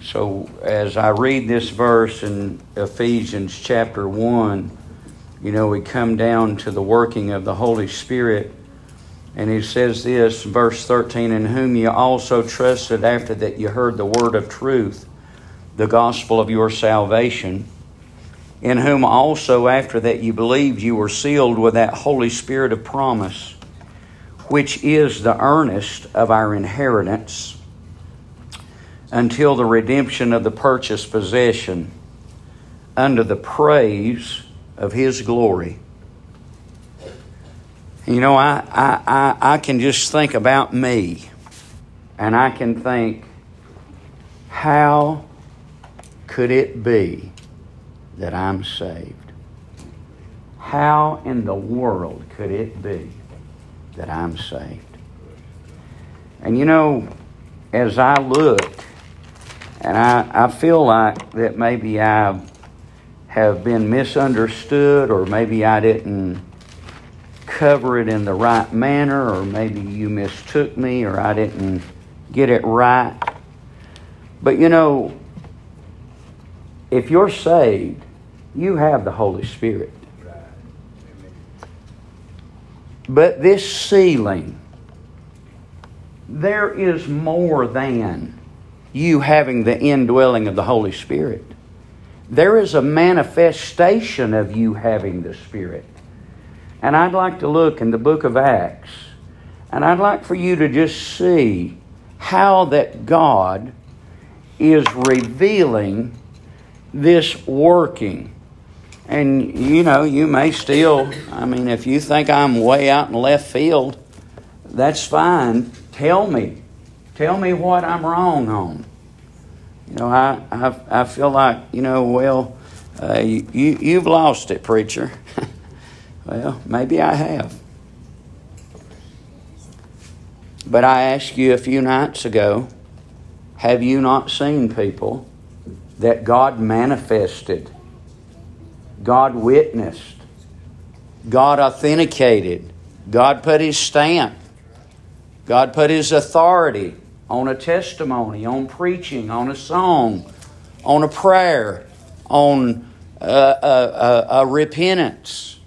So, as I read this verse in Ephesians chapter 1, you know, we come down to the working of the Holy Spirit. And he says this, verse 13, In whom you also trusted after that you heard the word of truth, the gospel of your salvation, in whom also after that you believed you were sealed with that Holy Spirit of promise, which is the earnest of our inheritance until the redemption of the purchased possession under the praise of his glory. You know, I, I, I, I can just think about me, and I can think, how could it be that I'm saved? How in the world could it be that I'm saved? And you know, as I look and I, I feel like that maybe I have been misunderstood, or maybe I didn't cover it in the right manner, or maybe you mistook me, or I didn't get it right. But you know, if you're saved, you have the Holy Spirit. But this sealing, there is more than you having the indwelling of the Holy Spirit. There is a manifestation of you having the Spirit. And I'd like to look in the book of Acts, and I'd like for you to just see how that God is revealing this working. And you know, you may still, I mean, if you think I'm way out in left field, that's fine. Tell me. Tell me what I'm wrong on. You know, I, I, I feel like, you know, well, uh, you, you've lost it, preacher. well, maybe I have. But I asked you a few nights ago have you not seen people that God manifested, God witnessed, God authenticated, God put His stamp, God put His authority on a testimony, on preaching, on a song, on a prayer, on a, a, a, a repentance.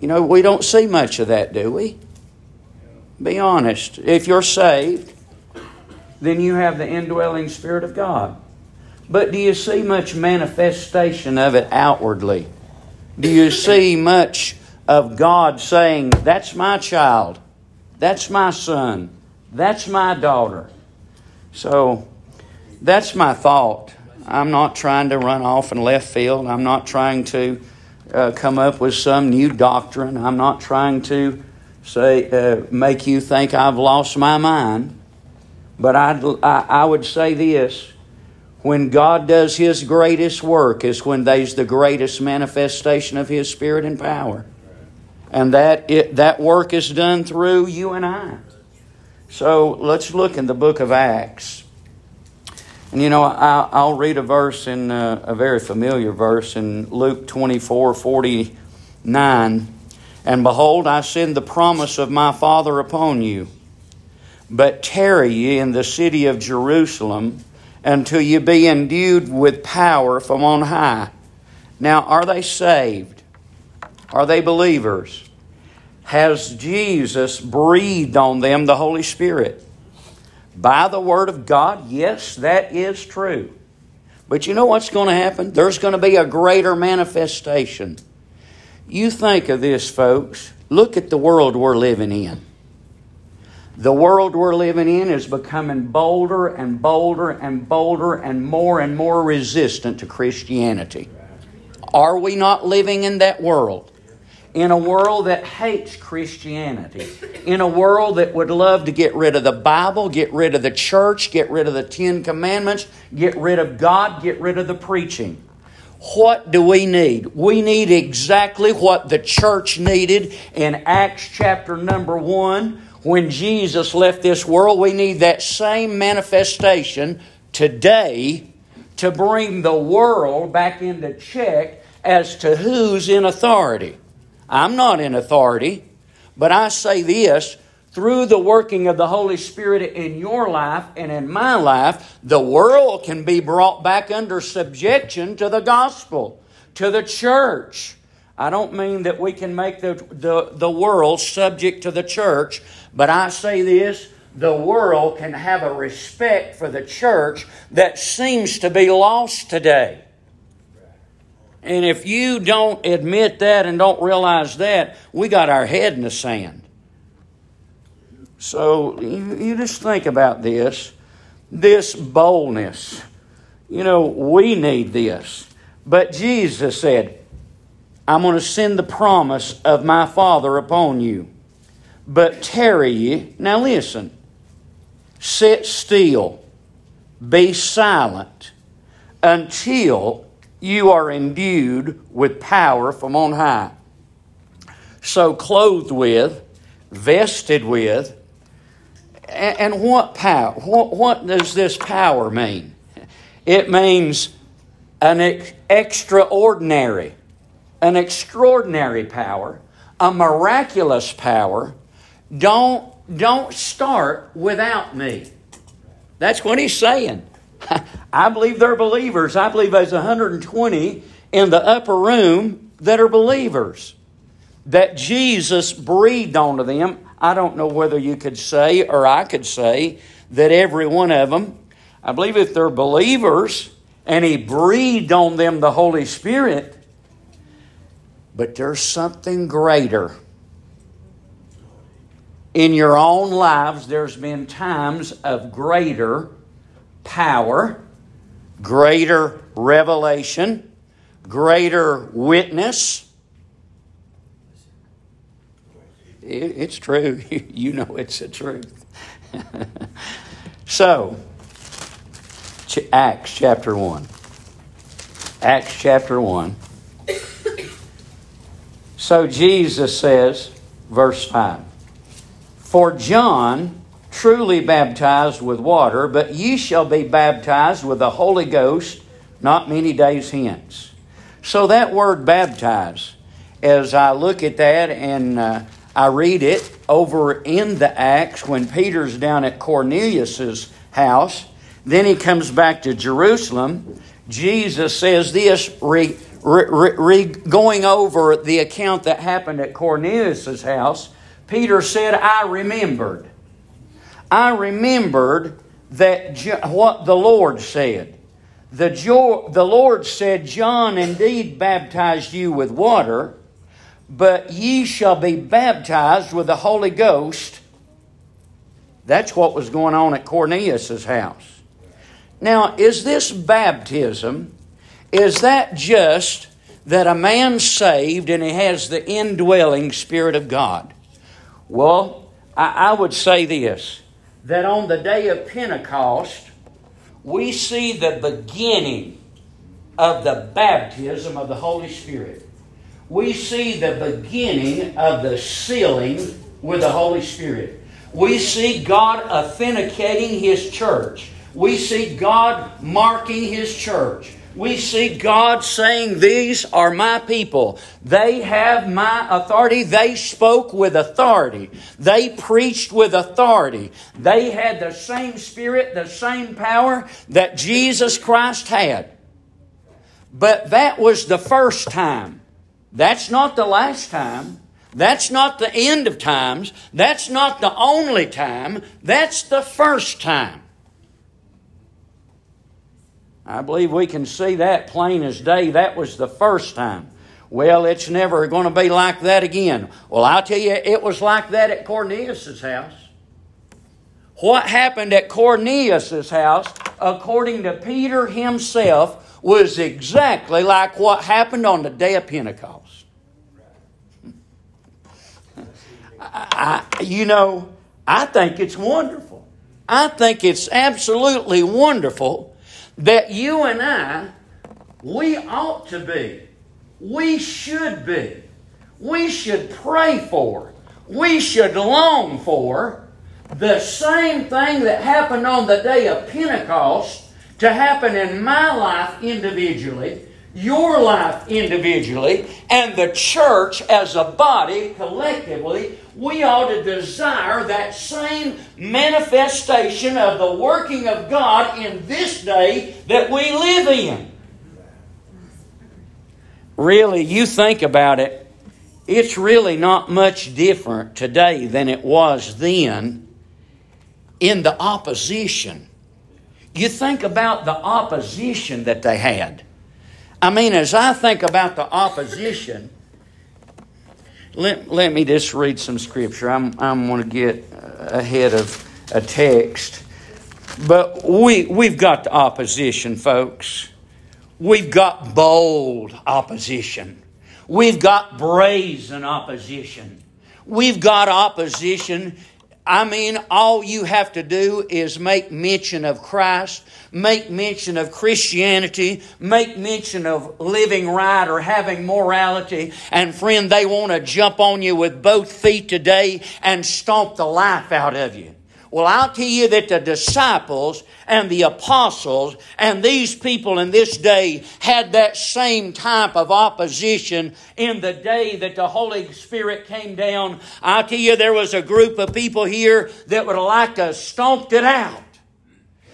You know, we don't see much of that, do we? Be honest. If you're saved, then you have the indwelling Spirit of God. But do you see much manifestation of it outwardly? Do you see much of God saying, That's my child? That's my son. That's my daughter. So that's my thought. I'm not trying to run off in left field. I'm not trying to uh, come up with some new doctrine. I'm not trying to say uh, make you think I've lost my mind. But I'd, I, I would say this: when God does His greatest work, is when there's the greatest manifestation of His Spirit and power and that it, that work is done through you and I. So let's look in the book of Acts. And you know, I, will read a verse in uh, a very familiar verse in Luke 24 49. And behold, I send the promise of my Father upon you. But tarry ye in the city of Jerusalem until ye be endued with power from on high. Now, are they saved? Are they believers? Has Jesus breathed on them the Holy Spirit? By the Word of God? Yes, that is true. But you know what's going to happen? There's going to be a greater manifestation. You think of this, folks. Look at the world we're living in. The world we're living in is becoming bolder and bolder and bolder and more and more resistant to Christianity. Are we not living in that world? In a world that hates Christianity, in a world that would love to get rid of the Bible, get rid of the church, get rid of the Ten Commandments, get rid of God, get rid of the preaching. What do we need? We need exactly what the church needed in Acts chapter number 1 when Jesus left this world. We need that same manifestation today to bring the world back into check as to who's in authority. I'm not in authority, but I say this through the working of the Holy Spirit in your life and in my life, the world can be brought back under subjection to the gospel, to the church. I don't mean that we can make the, the, the world subject to the church, but I say this the world can have a respect for the church that seems to be lost today. And if you don't admit that and don't realize that, we got our head in the sand. So you, you just think about this this boldness. You know, we need this. But Jesus said, I'm going to send the promise of my Father upon you. But tarry ye. Now listen. Sit still. Be silent until you are endued with power from on high. So, clothed with, vested with, and, what power? What, what does this power mean? It means an ex- extraordinary, an extraordinary power, a miraculous power. Don't, don't start without me. That's what he's saying. I believe they're believers. I believe there's 120 in the upper room that are believers. That Jesus breathed onto them I don't know whether you could say or I could say that every one of them, I believe if they're believers and He breathed on them the Holy Spirit, but there's something greater. In your own lives, there's been times of greater power, greater revelation, greater witness It, it's true. you know it's the truth. so, Acts chapter 1. Acts chapter 1. So Jesus says, verse 5 For John truly baptized with water, but ye shall be baptized with the Holy Ghost not many days hence. So that word baptize, as I look at that and uh, I read it over in the Acts when Peter's down at Cornelius's house. Then he comes back to Jerusalem. Jesus says this, re, re, re, going over the account that happened at Cornelius's house. Peter said, I remembered. I remembered that what the Lord said. The, the Lord said, John indeed baptized you with water but ye shall be baptized with the Holy Ghost. That's what was going on at Cornelius' house. Now, is this baptism, is that just that a man's saved and he has the indwelling Spirit of God? Well, I, I would say this that on the day of Pentecost, we see the beginning of the baptism of the Holy Spirit we see the beginning of the sealing with the Holy Spirit. We see God authenticating His church. We see God marking His church. We see God saying, These are my people. They have my authority. They spoke with authority. They preached with authority. They had the same spirit, the same power that Jesus Christ had. But that was the first time. That's not the last time. That's not the end of times. That's not the only time. That's the first time. I believe we can see that plain as day. That was the first time. Well, it's never going to be like that again. Well, I'll tell you, it was like that at Cornelius' house. What happened at Cornelius' house, according to Peter himself, was exactly like what happened on the day of Pentecost. I, you know, I think it's wonderful. I think it's absolutely wonderful that you and I, we ought to be, we should be, we should pray for, we should long for the same thing that happened on the day of Pentecost to happen in my life individually, your life individually and the church as a body collectively, we ought to desire that same manifestation of the working of God in this day that we live in. Really, you think about it, it's really not much different today than it was then in the opposition. You think about the opposition that they had. I mean, as I think about the opposition, let, let me just read some scripture. I'm, I'm going to get uh, ahead of a text. But we, we've got the opposition, folks. We've got bold opposition. We've got brazen opposition. We've got opposition I mean, all you have to do is make mention of Christ, make mention of Christianity, make mention of living right or having morality, and friend, they want to jump on you with both feet today and stomp the life out of you. Well, I'll tell you that the disciples and the apostles and these people in this day had that same type of opposition in the day that the Holy Spirit came down. I'll tell you, there was a group of people here that would like to stomped it out.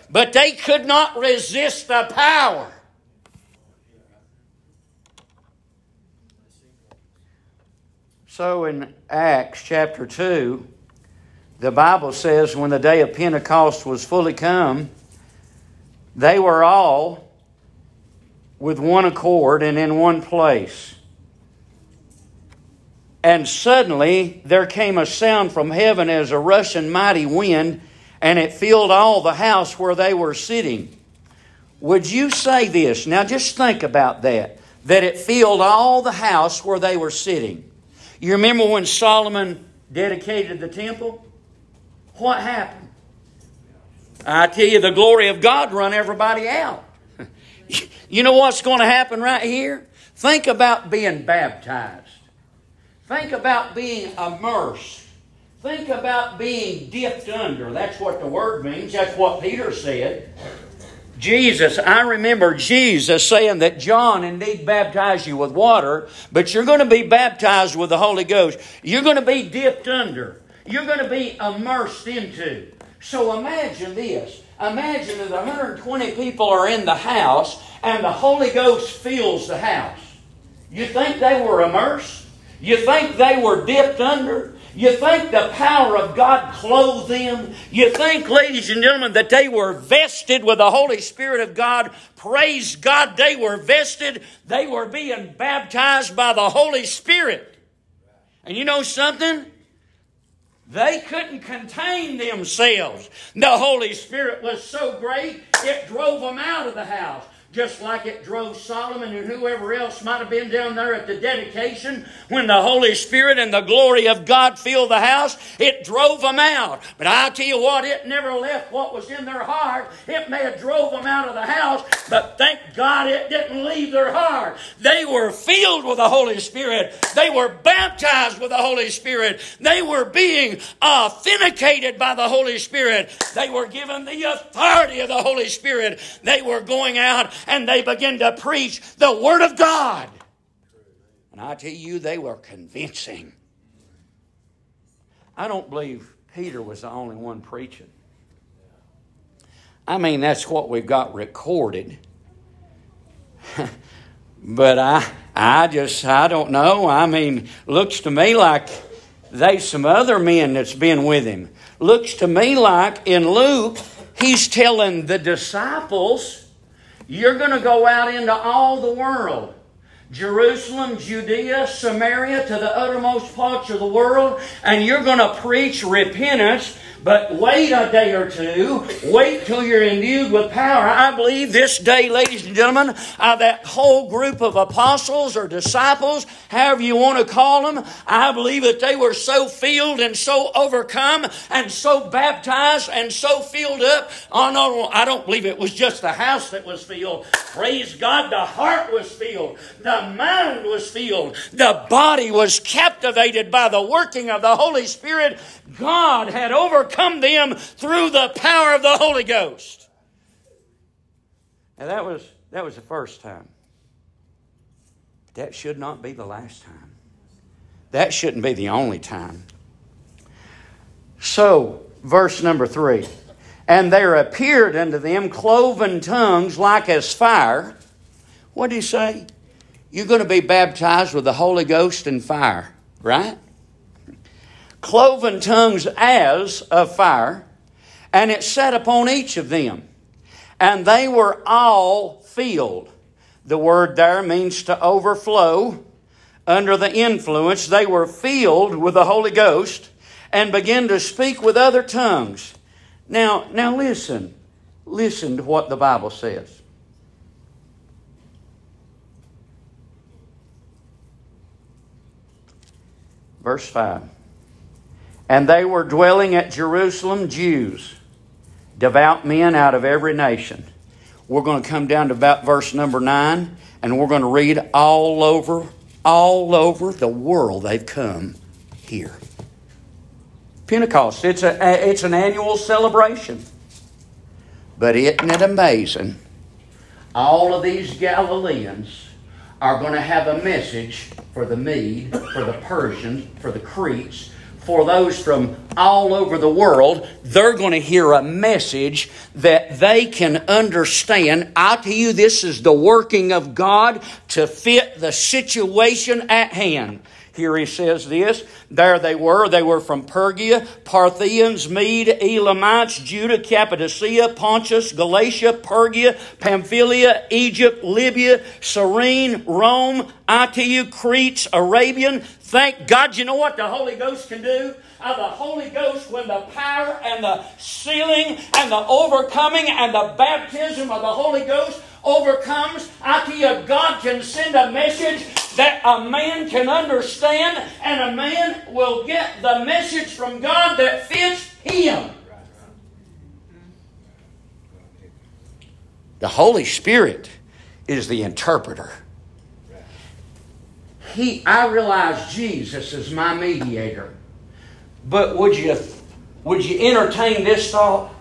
But they could not resist the power. So in Acts chapter 2, the Bible says when the day of Pentecost was fully come, they were all with one accord and in one place. And suddenly there came a sound from heaven as a rushing mighty wind, and it filled all the house where they were sitting. Would you say this? Now just think about that. That it filled all the house where they were sitting. You remember when Solomon dedicated the temple? What happened? I tell you, the glory of God run everybody out. you know what's going to happen right here? Think about being baptized. Think about being immersed. Think about being dipped under. That's what the word means. That's what Peter said. Jesus, I remember Jesus saying that John indeed baptized you with water, but you're going to be baptized with the Holy Ghost. You're going to be dipped under you're going to be immersed into. So imagine this. Imagine that 120 people are in the house and the Holy Ghost fills the house. You think they were immersed? You think they were dipped under? You think the power of God clothed them? You think, ladies and gentlemen, that they were vested with the Holy Spirit of God? Praise God, they were vested. They were being baptized by the Holy Spirit. And you know something? They couldn't contain themselves. The Holy Spirit was so great, it drove them out of the house just like it drove Solomon and whoever else might have been down there at the dedication when the Holy Spirit and the glory of God filled the house, it drove them out. But I tell you what, it never left what was in their heart. It may have drove them out of the house, but thank God it didn't leave their heart. They were filled with the Holy Spirit. They were baptized with the Holy Spirit. They were being authenticated by the Holy Spirit. They were given the authority of the Holy Spirit. They were going out and they began to preach the Word of God. And I tell you, they were convincing. I don't believe Peter was the only one preaching. I mean, that's what we've got recorded. but I, I just, I don't know. I mean, looks to me like there's some other men that's been with him. Looks to me like in Luke, he's telling the disciples you're going to go out into all the world. Jerusalem, Judea, Samaria, to the uttermost parts of the world, and you're going to preach repentance but wait a day or two. Wait till you're endued with power. I believe this day, ladies and gentlemen, uh, that whole group of apostles or disciples, however you want to call them, I believe that they were so filled and so overcome and so baptized and so filled up. Oh, no, I don't believe it was just the house that was filled. Praise God, the heart was filled. The mind was filled. The body was captivated by the working of the Holy Spirit. God had overcome overcome them through the power of the Holy Ghost. And that was that was the first time. That should not be the last time. That shouldn't be the only time. So, verse number three. And there appeared unto them cloven tongues like as fire. What did he say? You're going to be baptized with the Holy Ghost and fire, right? Cloven tongues as of fire, and it sat upon each of them. And they were all filled. The word there means to overflow. Under the influence, they were filled with the Holy Ghost and began to speak with other tongues. Now, now listen. Listen to what the Bible says. Verse 5. And they were dwelling at Jerusalem Jews, devout men out of every nation. We're going to come down to about verse number 9, and we're going to read all over, all over the world they've come here. Pentecost, it's, a, it's an annual celebration. But isn't it amazing? All of these Galileans are going to have a message for the Mede, for the Persians, for the Cretes, for those from all over the world, they're going to hear a message that they can understand. I tell you, this is the working of God to fit the situation at hand. Here he says this. There they were. They were from Pergia, Parthians, Mede, Elamites, Judah, Cappadocia, Pontus, Galatia, Phrygia, Pamphylia, Egypt, Libya, Cyrene, Rome, ITU, Crete, Arabian. Thank God. You know what the Holy Ghost can do? Uh, the Holy Ghost, when the power and the sealing and the overcoming and the baptism of the Holy Ghost overcomes, I tell you, God can send a message that a man can understand, and a man will get the message from God that fits him. The Holy Spirit is the interpreter. He, I realize Jesus is my mediator, but would you, would you entertain this thought?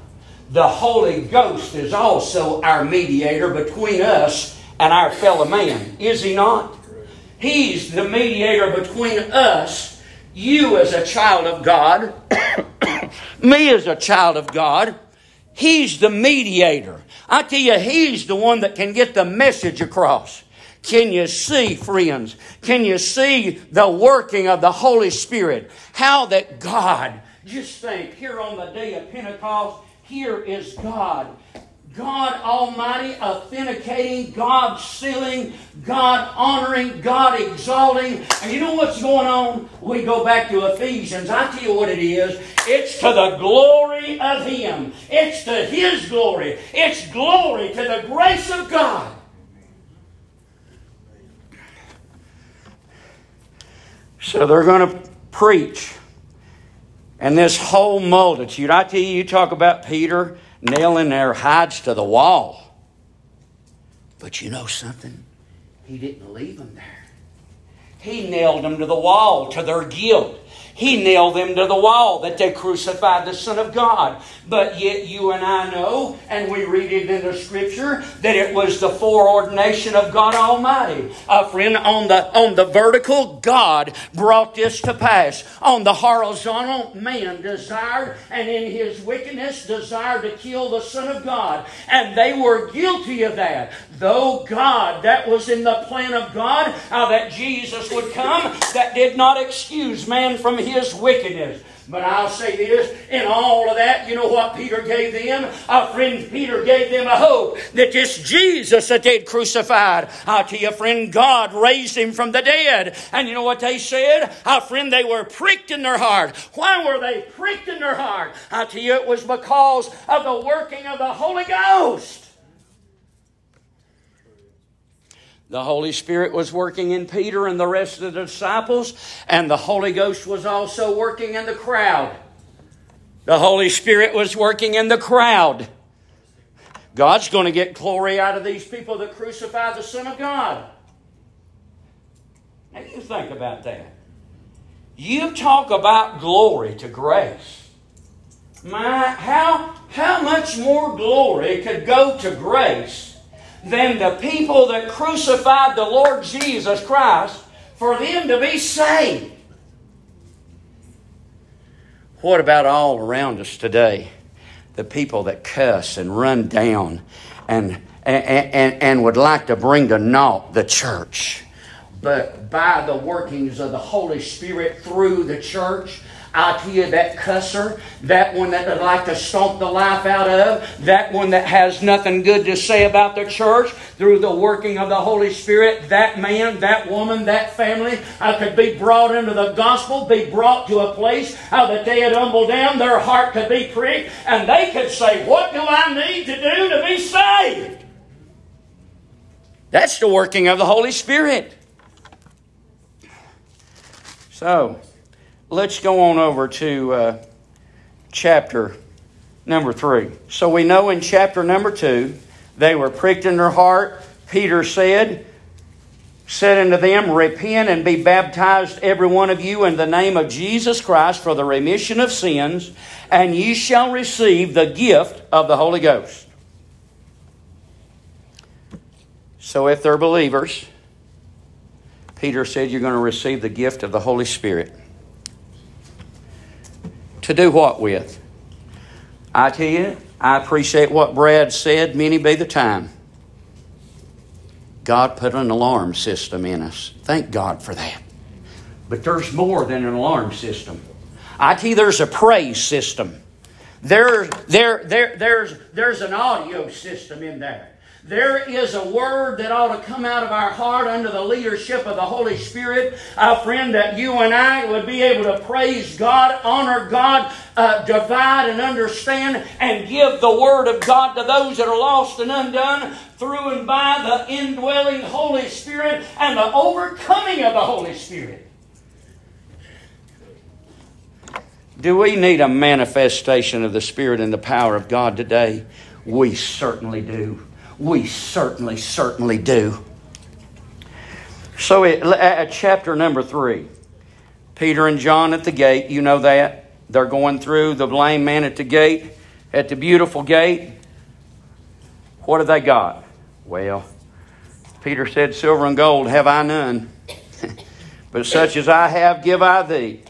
The Holy Ghost is also our mediator between us and our fellow man, is he not? He's the mediator between us, you as a child of God, me as a child of God. He's the mediator. I tell you, he's the one that can get the message across. Can you see, friends? Can you see the working of the Holy Spirit? How that God, just think, here on the day of Pentecost, here is God. God Almighty authenticating, God sealing, God honoring, God exalting. And you know what's going on? We go back to Ephesians. I tell you what it is. It's to the glory of Him. It's to His glory. It's glory to the grace of God. So they're going to preach. And this whole multitude, I tell you, you talk about Peter nailing their hides to the wall. But you know something? He didn't leave them there. He nailed them to the wall, to their guilt. He nailed them to the wall that they crucified the Son of God. But yet you and I know, and we read it in the Scripture, that it was the foreordination of God Almighty. Uh, friend, on the, on the vertical, God brought this to pass. On the horizontal, man desired, and in his wickedness desired to kill the Son of God. And they were guilty of that. Though God, that was in the plan of God, uh, that Jesus would come, that did not excuse man from his wickedness. But I'll say this, in all of that, you know what Peter gave them? Our friend Peter gave them a hope that this Jesus that they'd crucified, I'll tell you, friend, God raised him from the dead. And you know what they said? Our friend, they were pricked in their heart. Why were they pricked in their heart? I tell you, it was because of the working of the Holy Ghost. The Holy Spirit was working in Peter and the rest of the disciples, and the Holy Ghost was also working in the crowd. The Holy Spirit was working in the crowd. God's going to get glory out of these people that crucified the Son of God. Now you think about that. You talk about glory to grace. My, how, how much more glory could go to grace than the people that crucified the Lord Jesus Christ for them to be saved. What about all around us today? The people that cuss and run down and, and, and, and would like to bring to naught the church. But by the workings of the Holy Spirit through the church, I tell you, that cusser, that one that would like to stomp the life out of, that one that has nothing good to say about the church, through the working of the Holy Spirit, that man, that woman, that family I could be brought into the gospel, be brought to a place uh, that they had humbled down, their heart could be pricked, and they could say, What do I need to do to be saved? That's the working of the Holy Spirit. So, let's go on over to uh, chapter number three. So we know in chapter number two, they were pricked in their heart. Peter said, said unto them, Repent and be baptized, every one of you, in the name of Jesus Christ for the remission of sins, and ye shall receive the gift of the Holy Ghost. So if they're believers, Peter said, You're going to receive the gift of the Holy Spirit. To do what with? I tell you, I appreciate what Brad said, many be the time. God put an alarm system in us. Thank God for that. But there's more than an alarm system. I tell you, there's a praise system. There, there, there, there's, there's an audio system in there. There is a word that ought to come out of our heart under the leadership of the Holy Spirit, our friend, that you and I would be able to praise God, honor God, uh, divide and understand, and give the Word of God to those that are lost and undone through and by the indwelling Holy Spirit and the overcoming of the Holy Spirit. Do we need a manifestation of the Spirit and the power of God today? We certainly do. We certainly, certainly do. So, at chapter number three, Peter and John at the gate, you know that. They're going through the lame man at the gate, at the beautiful gate. What have they got? Well, Peter said, Silver and gold have I none, but such as I have give I thee.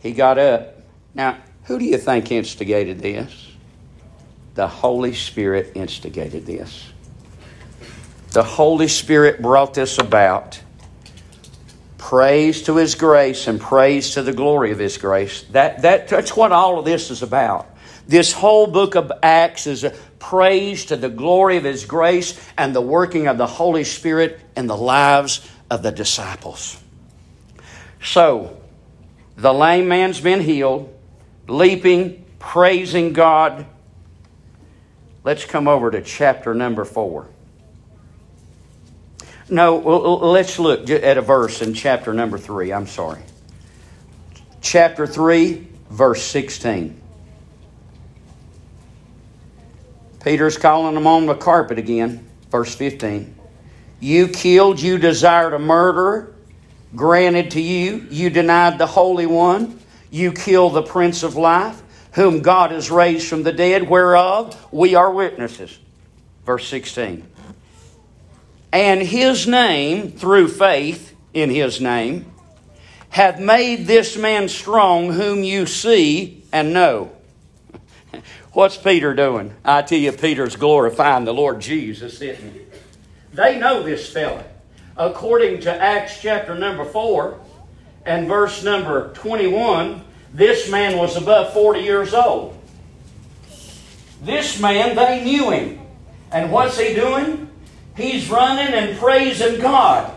He got up. Now, who do you think instigated this? The Holy Spirit instigated this. The Holy Spirit brought this about. Praise to His grace and praise to the glory of His grace. That, that, that's what all of this is about. This whole book of Acts is a praise to the glory of His grace and the working of the Holy Spirit in the lives of the disciples. So, the lame man's been healed, leaping, praising God Let's come over to chapter number four. No, let's look at a verse in chapter number three. I'm sorry. Chapter 3, verse 16. Peter's calling them on the carpet again. Verse 15. You killed, you desired a murderer, granted to you. You denied the Holy One. You killed the Prince of Life whom God has raised from the dead, whereof we are witnesses. Verse 16. And his name, through faith in his name, hath made this man strong, whom you see and know. What's Peter doing? I tell you, Peter's glorifying the Lord Jesus, isn't he? They know this fella. According to Acts chapter number 4 and verse number 21, this man was above 40 years old. This man, they knew him. And what's he doing? He's running and praising God.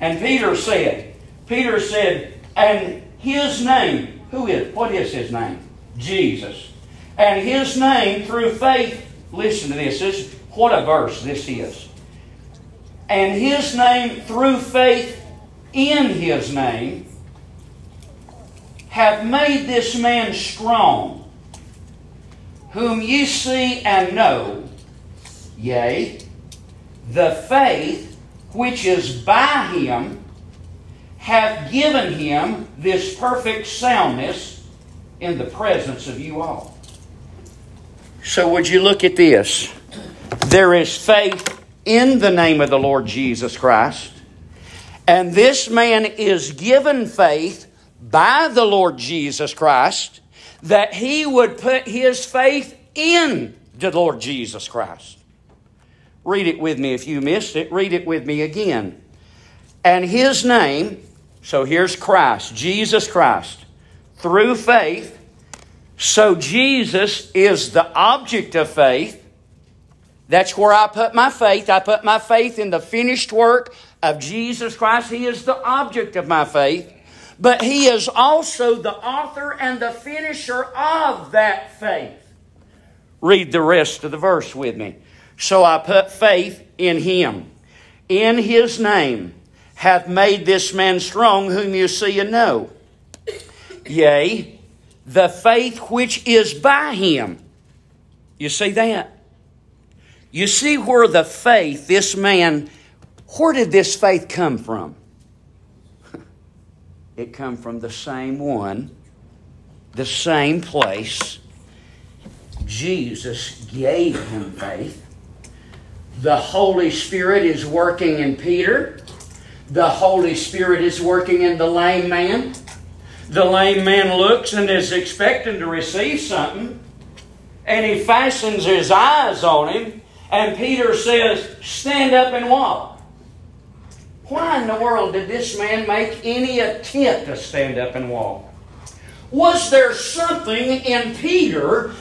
And Peter said, Peter said, and his name, who is, what is his name? Jesus. And his name through faith, listen to this, this what a verse this is. And his name through faith in his name have made this man strong, whom ye see and know, yea, the faith which is by him hath given him this perfect soundness in the presence of you all. So, would you look at this? There is faith in the name of the Lord Jesus Christ, and this man is given faith by the Lord Jesus Christ that he would put his faith in the Lord Jesus Christ. Read it with me if you missed it. Read it with me again. And his name, so here's Christ, Jesus Christ, through faith. So Jesus is the object of faith. That's where I put my faith. I put my faith in the finished work of Jesus Christ. He is the object of my faith. But He is also the author and the finisher of that faith. Read the rest of the verse with me. So I put faith in Him. In His name hath made this man strong, whom you see and know. Yea, the faith which is by Him. You see that? You see where the faith, this man, where did this faith come from? It come from the same one, the same place. Jesus gave him faith. The Holy Spirit is working in Peter. The Holy Spirit is working in the lame man. The lame man looks and is expecting to receive something, and he fastens his eyes on him, and Peter says, Stand up and walk. Why in the world did this man make any attempt to stand up and walk? Was there something in Peter?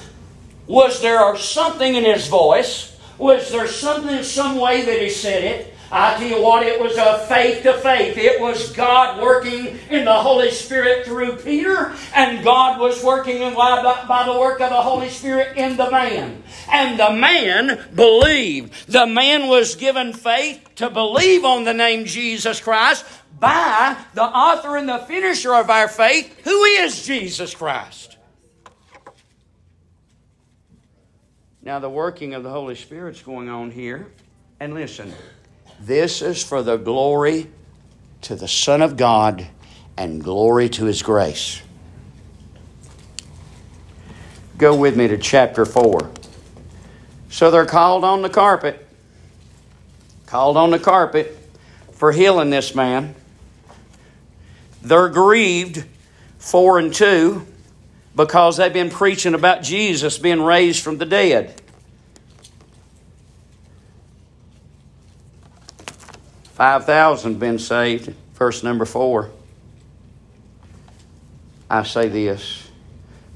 Was there something in his voice? Was there something, some way that he said it? I tell you what, it was a faith to faith. It was God working in the Holy Spirit through Peter, and God was working by the work of the Holy Spirit in the man. And the man believed. The man was given faith to believe on the name Jesus Christ by the author and the finisher of our faith, who is Jesus Christ. Now, the working of the Holy Spirit's going on here. And listen, this is for the glory to the Son of God and glory to His grace. Go with me to chapter 4. So they're called on the carpet. Called on the carpet for healing this man. They're grieved, 4 and 2, because they've been preaching about Jesus being raised from the dead. 5,000 been saved. Verse number 4. I say this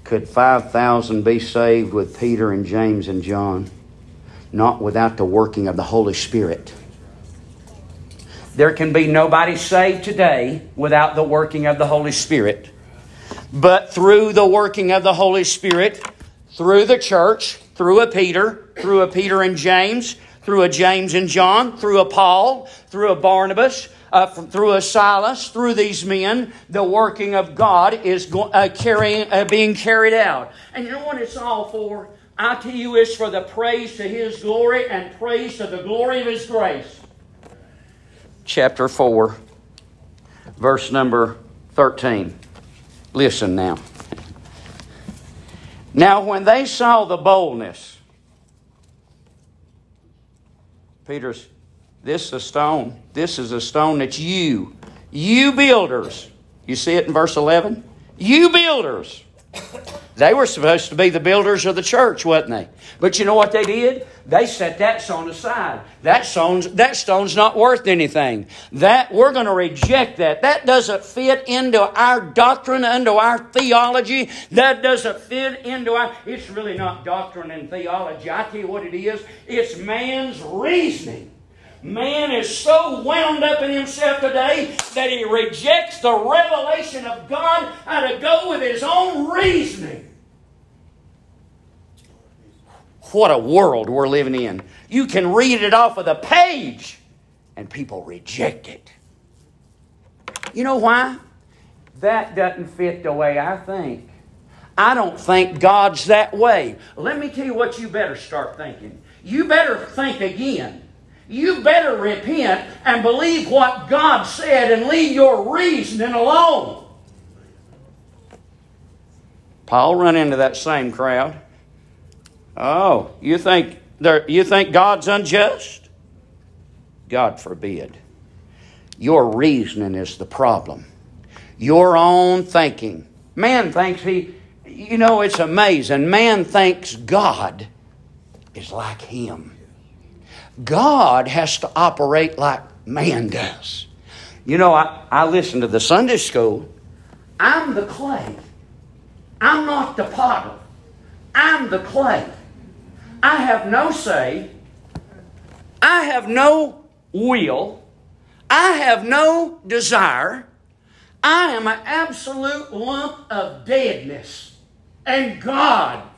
Could 5,000 be saved with Peter and James and John? Not without the working of the Holy Spirit. There can be nobody saved today without the working of the Holy Spirit. But through the working of the Holy Spirit, through the church, through a Peter, through a Peter and James, through a James and John, through a Paul, through a Barnabas, uh, through a Silas, through these men, the working of God is go- uh, carrying, uh, being carried out. And you know what it's all for? I tell you, it's for the praise to His glory and praise to the glory of His grace. Chapter 4, verse number 13. Listen now. Now, when they saw the boldness, Peter's, this is a stone. This is a stone that you, you builders, you see it in verse 11? You builders. They were supposed to be the builders of the church, wasn't they? But you know what they did? They set that stone aside. That stone's, that stone's not worth anything. That we're going to reject that. That doesn't fit into our doctrine, into our theology. That doesn't fit into our. It's really not doctrine and theology. I tell you what it is. It's man's reasoning. Man is so wound up in himself today that he rejects the revelation of God and to go with his own reasoning. What a world we're living in. You can read it off of the page and people reject it. You know why? That doesn't fit the way I think. I don't think God's that way. Let me tell you what you better start thinking. You better think again. You better repent and believe what God said and leave your reasoning alone. Paul run into that same crowd. Oh, you think you think God's unjust? God forbid. Your reasoning is the problem. Your own thinking. Man thinks he, you know, it's amazing. Man thinks God is like him. God has to operate like man does. You know, I, I listen to the Sunday school. I'm the clay. I'm not the potter. I'm the clay. I have no say. I have no will. I have no desire. I am an absolute lump of deadness. And God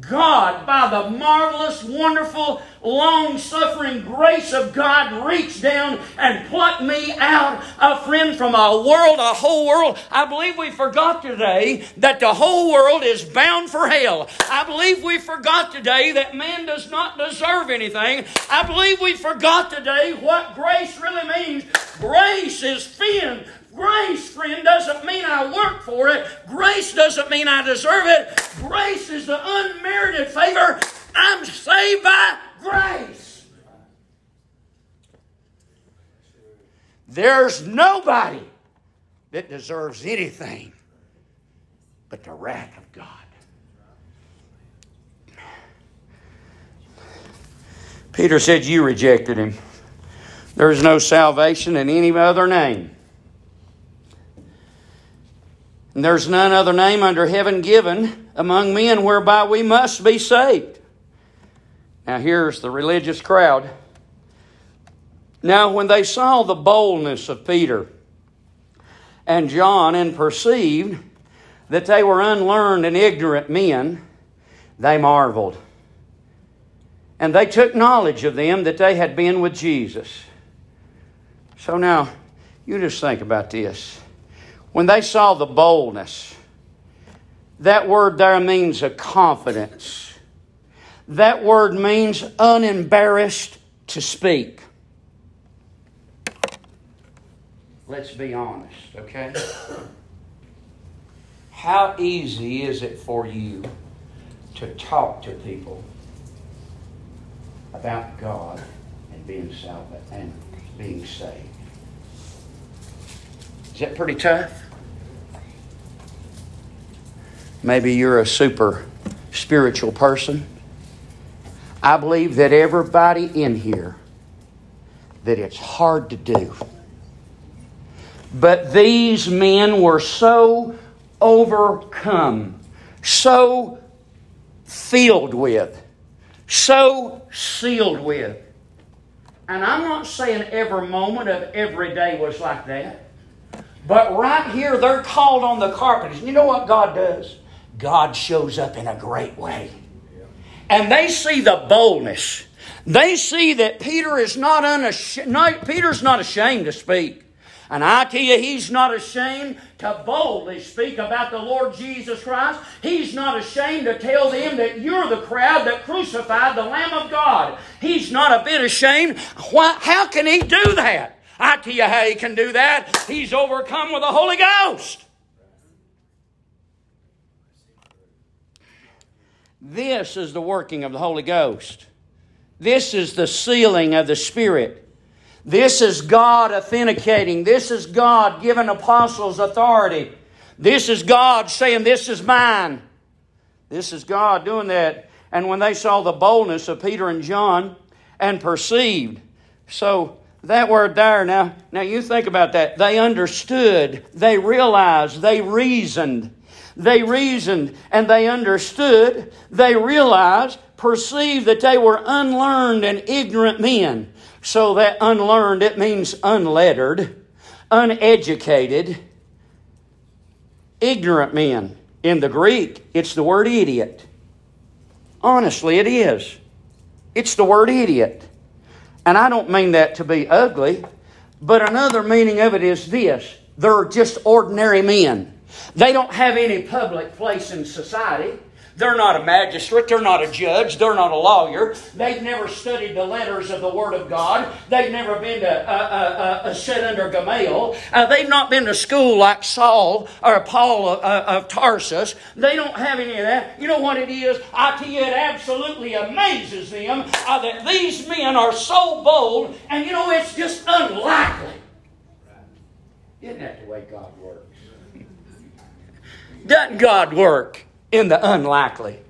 God, by the marvelous, wonderful, long suffering grace of God, reached down and plucked me out, a friend, from a world, a whole world. I believe we forgot today that the whole world is bound for hell. I believe we forgot today that man does not deserve anything. I believe we forgot today what grace really means. Grace is fin Grace, friend, doesn't mean I work for it. Grace doesn't mean I deserve it. Grace is the unmerited favor. I'm saved by grace. There's nobody that deserves anything but the wrath of God. Peter said, You rejected him. There is no salvation in any other name and there's none other name under heaven given among men whereby we must be saved. Now, here's the religious crowd. Now, when they saw the boldness of Peter and John and perceived that they were unlearned and ignorant men, they marveled. And they took knowledge of them that they had been with Jesus. So now, you just think about this when they saw the boldness, that word there means a confidence. That word means unembarrassed to speak. Let's be honest, okay? How easy is it for you to talk to people about God and being salvation and being saved? Is that pretty tough? Maybe you're a super spiritual person. I believe that everybody in here that it's hard to do. But these men were so overcome, so filled with, so sealed with. And I'm not saying every moment of every day was like that. But right here, they're called on the carpenters. You know what God does? God shows up in a great way. And they see the boldness. They see that Peter is not unashamed. Peter's not ashamed to speak. And I tell you, he's not ashamed to boldly speak about the Lord Jesus Christ. He's not ashamed to tell them that you're the crowd that crucified the Lamb of God. He's not a bit ashamed. Why, how can he do that? I tell you how he can do that. He's overcome with the Holy Ghost. This is the working of the Holy Ghost. This is the sealing of the Spirit. This is God authenticating. This is God giving apostles authority. This is God saying, This is mine. This is God doing that. And when they saw the boldness of Peter and John and perceived, so that word there, now, now you think about that. They understood, they realized, they reasoned. They reasoned and they understood. They realized, perceived that they were unlearned and ignorant men. So that unlearned, it means unlettered, uneducated, ignorant men. In the Greek, it's the word idiot. Honestly, it is. It's the word idiot. And I don't mean that to be ugly, but another meaning of it is this they're just ordinary men. They don't have any public place in society. They're not a magistrate. They're not a judge. They're not a lawyer. They've never studied the letters of the Word of God. They've never been to uh, uh, sit under Gamaliel. Uh, they've not been to school like Saul or Paul of, uh, of Tarsus. They don't have any of that. You know what it is? I tell you, it absolutely amazes them uh, that these men are so bold, and you know, it's just unlikely. Isn't that the way God works? Doesn't God work in the unlikely?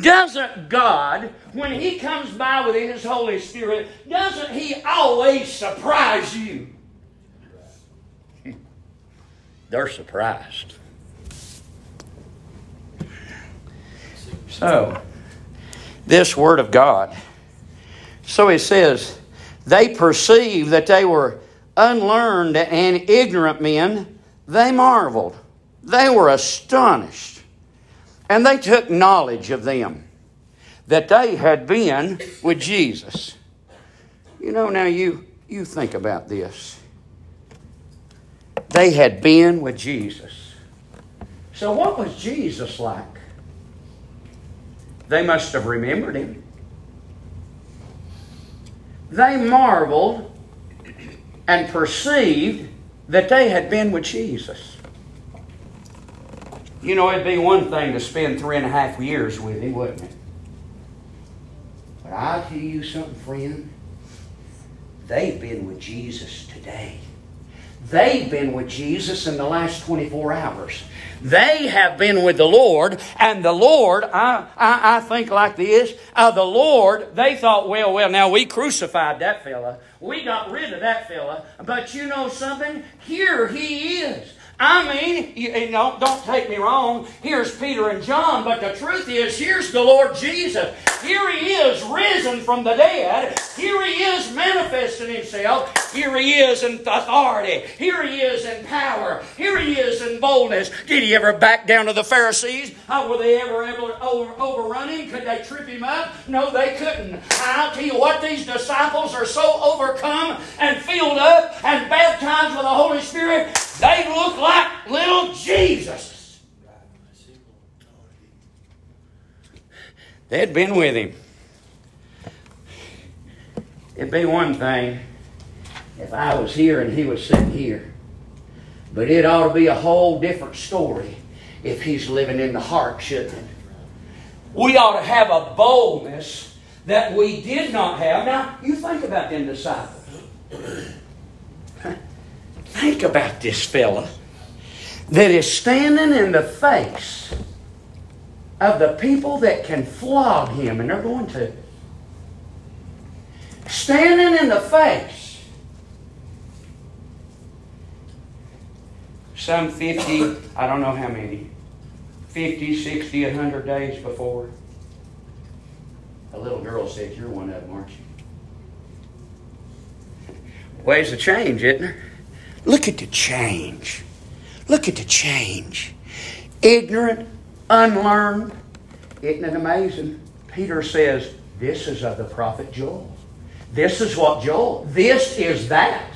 Doesn't God, when He comes by with His Holy Spirit, doesn't He always surprise you? They're surprised. So, this Word of God. So He says, they perceived that they were unlearned and ignorant men. They marveled. They were astonished. And they took knowledge of them that they had been with Jesus. You know, now you, you think about this. They had been with Jesus. So, what was Jesus like? They must have remembered him. They marveled and perceived that they had been with Jesus. You know, it'd be one thing to spend three and a half years with him, wouldn't it? But I'll tell you something, friend. They've been with Jesus today. They've been with Jesus in the last 24 hours. They have been with the Lord, and the Lord, I, I, I think like this, uh, the Lord, they thought, well, well, now we crucified that fella. We got rid of that fella. But you know something? Here he is. I mean, you, know, don't take me wrong. Here's Peter and John, but the truth is, here's the Lord Jesus. Here he is, risen from the dead. Here he is, manifesting himself. Here he is in authority. Here he is in power. Here he is in boldness. Did he ever back down to the Pharisees? How were they ever able to over, overrun him? Could they trip him up? No, they couldn't. I'll tell you what, these disciples are so overcome and filled up and baptized with the Holy Spirit, they look like little Jesus. They'd been with him. It'd be one thing if I was here and he was sitting here. But it ought to be a whole different story if he's living in the heart, shouldn't it? We ought to have a boldness that we did not have. Now, you think about them disciples. Think about this fella that is standing in the face of the people that can flog him, and they're going to. Standing in the face. Some 50, I don't know how many, 50, 60, 100 days before. A little girl said, You're one of them, aren't you? Ways of change, isn't there? Look at the change. Look at the change. Ignorant, unlearned. Isn't it amazing? Peter says, This is of the prophet Joel. This is what Joel, this is that.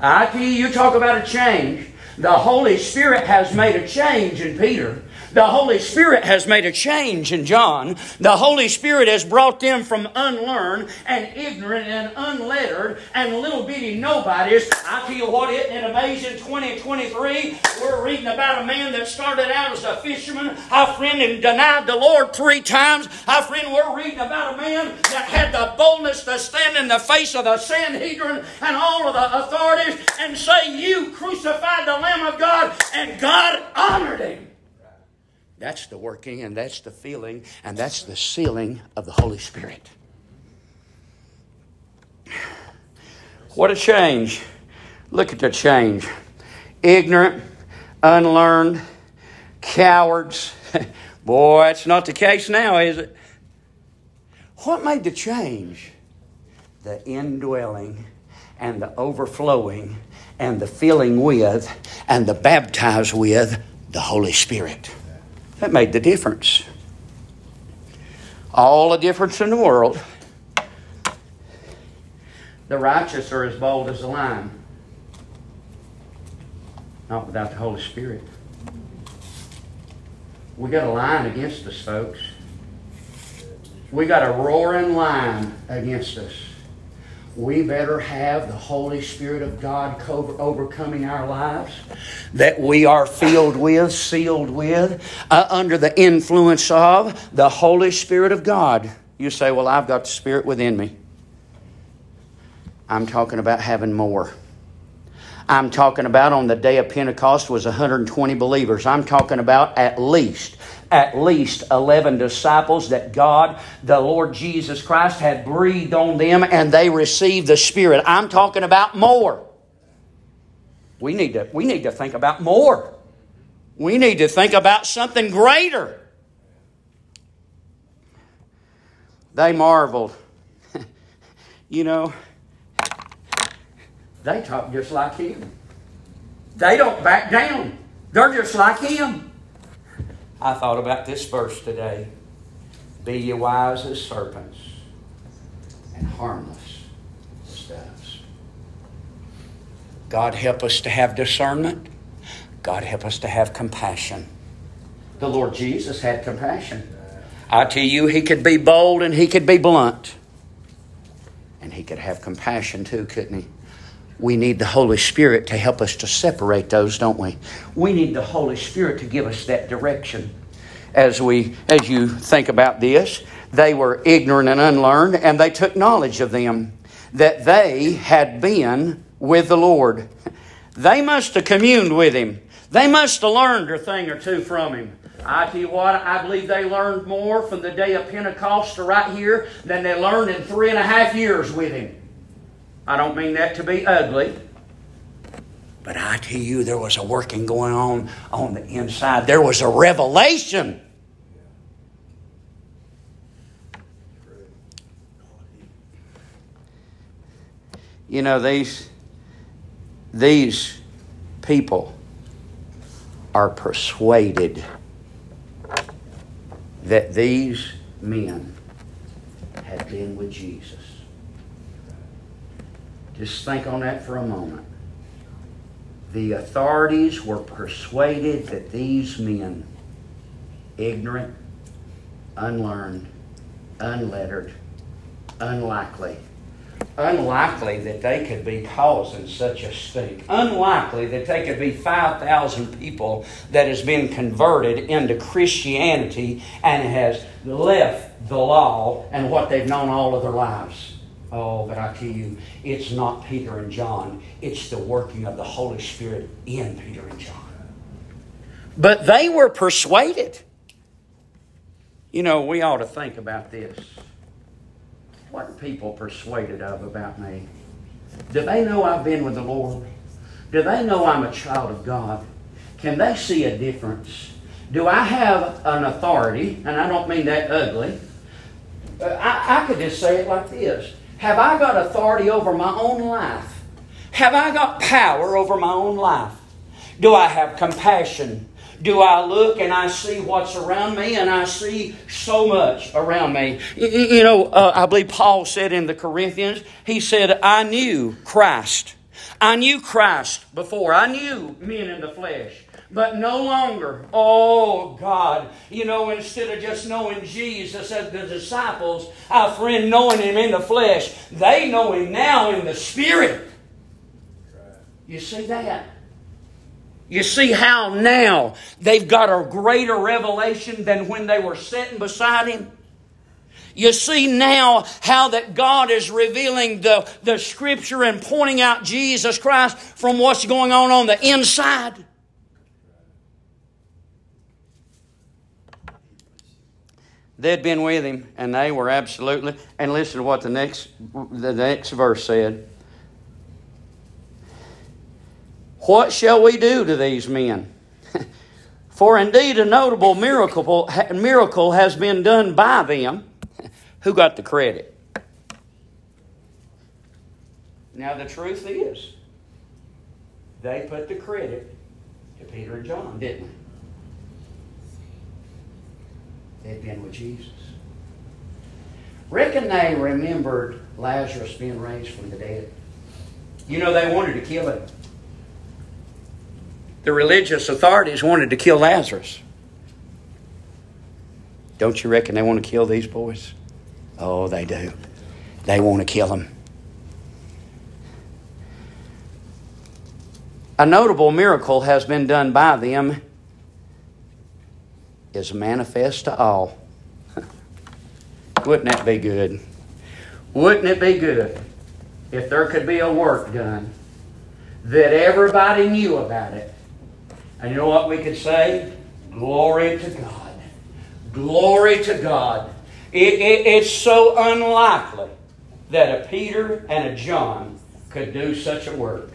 I tell you, you talk about a change. The Holy Spirit has made a change in Peter. The Holy Spirit has made a change in John. The Holy Spirit has brought them from unlearned and ignorant and unlettered and little bitty nobodies. I tell you what, it amazing? 2023, we're reading about a man that started out as a fisherman, our friend, and denied the Lord three times. Our friend, we're reading about a man that had the boldness to stand in the face of the Sanhedrin and all of the authorities and say, You crucified the Lamb of God, and God honored him. That's the working, and that's the feeling, and that's the sealing of the Holy Spirit. What a change. Look at the change. Ignorant, unlearned, cowards. Boy, that's not the case now, is it? What made the change? The indwelling and the overflowing and the filling with and the baptized with the Holy Spirit. That made the difference. All the difference in the world. The righteous are as bold as a lion. Not without the Holy Spirit. We got a line against us, folks. We got a roaring line against us. We better have the Holy Spirit of God overcoming our lives that we are filled with, sealed with, uh, under the influence of the Holy Spirit of God. You say, Well, I've got the Spirit within me. I'm talking about having more. I'm talking about on the day of Pentecost was 120 believers. I'm talking about at least at least 11 disciples that God, the Lord Jesus Christ, had breathed on them and they received the Spirit. I'm talking about more. We need to, we need to think about more. We need to think about something greater. They marveled. you know, they talk just like him. They don't back down. They're just like him. I thought about this verse today. Be ye wise as serpents and harmless as doves. God help us to have discernment. God help us to have compassion. The Lord Jesus had compassion. I tell you, he could be bold and he could be blunt. And he could have compassion too, couldn't he? We need the Holy Spirit to help us to separate those, don't we? We need the Holy Spirit to give us that direction. As we as you think about this, they were ignorant and unlearned, and they took knowledge of them that they had been with the Lord. They must have communed with him. They must have learned a thing or two from him. I tell you what, I believe they learned more from the day of Pentecost to right here than they learned in three and a half years with him. I don't mean that to be ugly. But I tell you, there was a working going on on the inside. There was a revelation. You know, these, these people are persuaded that these men had been with Jesus. Just think on that for a moment. The authorities were persuaded that these men, ignorant, unlearned, unlettered, unlikely, unlikely that they could be causing such a stink. Unlikely that they could be 5,000 people that has been converted into Christianity and has left the law and what they've known all of their lives. Oh, but I tell you, it's not Peter and John. It's the working of the Holy Spirit in Peter and John. But they were persuaded. You know, we ought to think about this. What are people persuaded of about me? Do they know I've been with the Lord? Do they know I'm a child of God? Can they see a difference? Do I have an authority? And I don't mean that ugly. Uh, I, I could just say it like this have I got authority over my own life? Have I got power over my own life? Do I have compassion? Do I look and I see what's around me and I see so much around me? You know, uh, I believe Paul said in the Corinthians, he said, I knew Christ. I knew Christ before. I knew men in the flesh but no longer. Oh, God. You know, instead of just knowing Jesus as the disciples, our friend knowing Him in the flesh, they know Him now in the Spirit. You see that? You see how now they've got a greater revelation than when they were sitting beside Him? You see now how that God is revealing the, the Scripture and pointing out Jesus Christ from what's going on on the inside. They'd been with him, and they were absolutely. And listen to what the next the next verse said. What shall we do to these men? For indeed a notable miracle, miracle has been done by them. Who got the credit? Now, the truth is, they put the credit to Peter and John, didn't they? They'd been with Jesus. Reckon they remembered Lazarus being raised from the dead. You know, they wanted to kill him. The religious authorities wanted to kill Lazarus. Don't you reckon they want to kill these boys? Oh, they do. They want to kill them. A notable miracle has been done by them is manifest to all. Wouldn't that be good? Wouldn't it be good if there could be a work done that everybody knew about it? And you know what we could say? Glory to God. Glory to God. It, it, it's so unlikely that a Peter and a John could do such a work.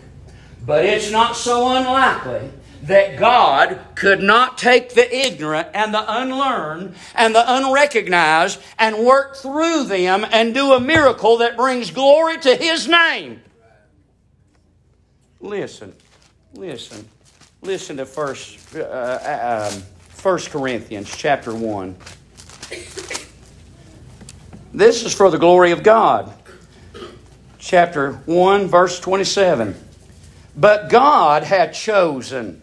But it's not so unlikely that God could not take the ignorant and the unlearned and the unrecognized and work through them and do a miracle that brings glory to His name. Listen, listen, listen to First, uh, uh, um, First Corinthians chapter one. This is for the glory of God. Chapter 1, verse 27. But God had chosen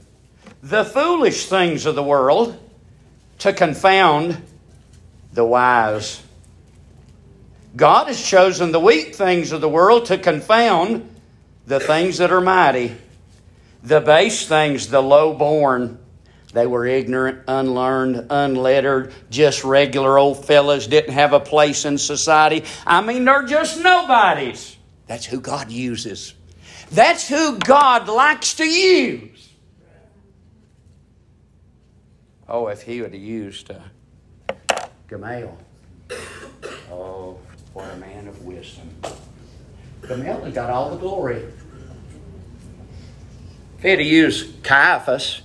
the foolish things of the world to confound the wise. God has chosen the weak things of the world to confound the things that are mighty, the base things, the low born. They were ignorant, unlearned, unlettered, just regular old fellas, didn't have a place in society. I mean, they're just nobodies. That's who God uses. That's who God likes to use. Oh, if he would have used uh, Gamaliel. Oh, what a man of wisdom. Gamaliel got all the glory. If he had used Caiaphas,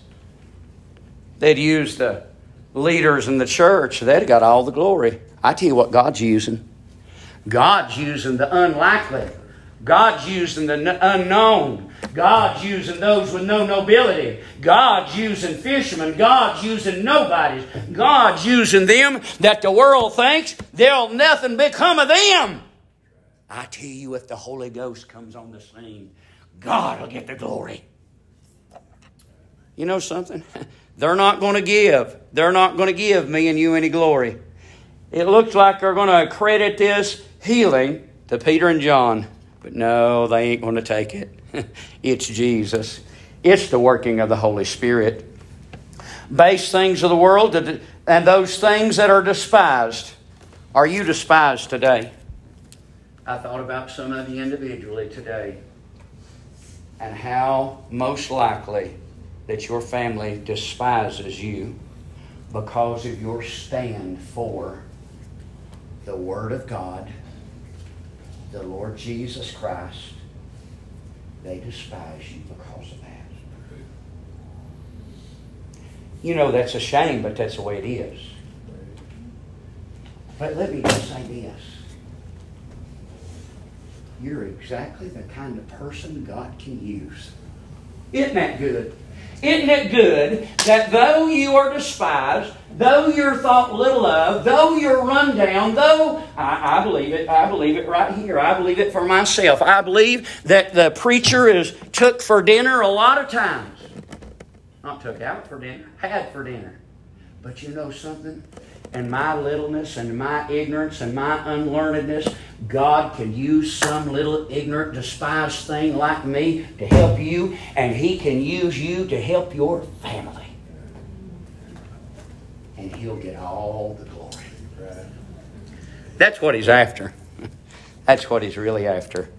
they'd used the leaders in the church, they'd have got all the glory. I tell you what God's using. God's using the unlikely. God's using the unknown. God's using those with no nobility. God's using fishermen. God's using nobodies. God's using them that the world thinks there'll nothing become of them. I tell you, if the Holy Ghost comes on the scene, God will get the glory. You know something? They're not going to give. They're not going to give me and you any glory. It looks like they're going to accredit this healing to Peter and John. But no, they ain't going to take it. it's Jesus. It's the working of the Holy Spirit. Base things of the world and those things that are despised. Are you despised today? I thought about some of you individually today and how most likely that your family despises you because of your stand for the Word of God the Lord Jesus Christ, they despise you because of that. You know that's a shame, but that's the way it is. But let me just say this. You're exactly the kind of person God can use. Isn't that good? Isn't it good that though you are despised, though you're thought little of, though you're run down, though I, I, believe it, I believe it right here. I believe it for myself. I believe that the preacher is took for dinner a lot of times. Not took out for dinner, had for dinner. But you know something? and my littleness and my ignorance and my unlearnedness, God can use some little ignorant, despised thing like me to help you, and He can use you to help your family. And He'll get all the glory. That's what He's after. That's what He's really after.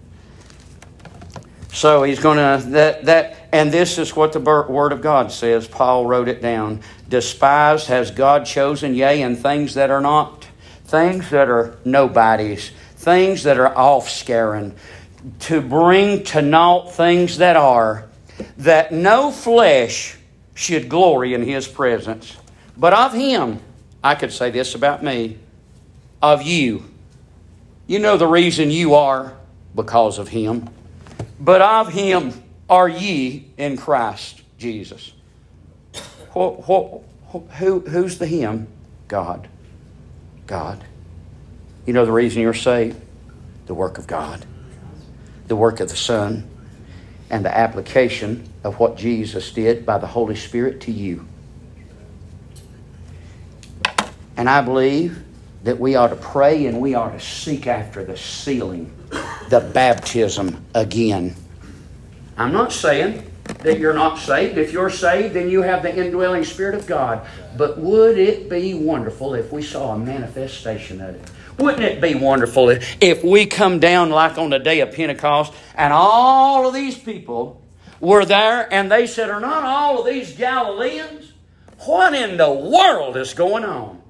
So he's going to that that and this is what the word of God says. Paul wrote it down. Despised has God chosen, yea, and things that are not, things that are nobodies, things that are off scaring, to bring to naught things that are, that no flesh should glory in his presence. But of him, I could say this about me, of you. You know the reason you are because of him but of him are ye in Christ Jesus. What, what, who, who's the him? God. God. You know the reason you're saved? The work of God, the work of the Son, and the application of what Jesus did by the Holy Spirit to you. And I believe that we ought to pray and we ought to seek after the sealing, the baptism again. I'm not saying that you're not saved. If you're saved, then you have the indwelling Spirit of God. But would it be wonderful if we saw a manifestation of it? Wouldn't it be wonderful if we come down like on the day of Pentecost and all of these people were there and they said, Are not all of these Galileans? What in the world is going on?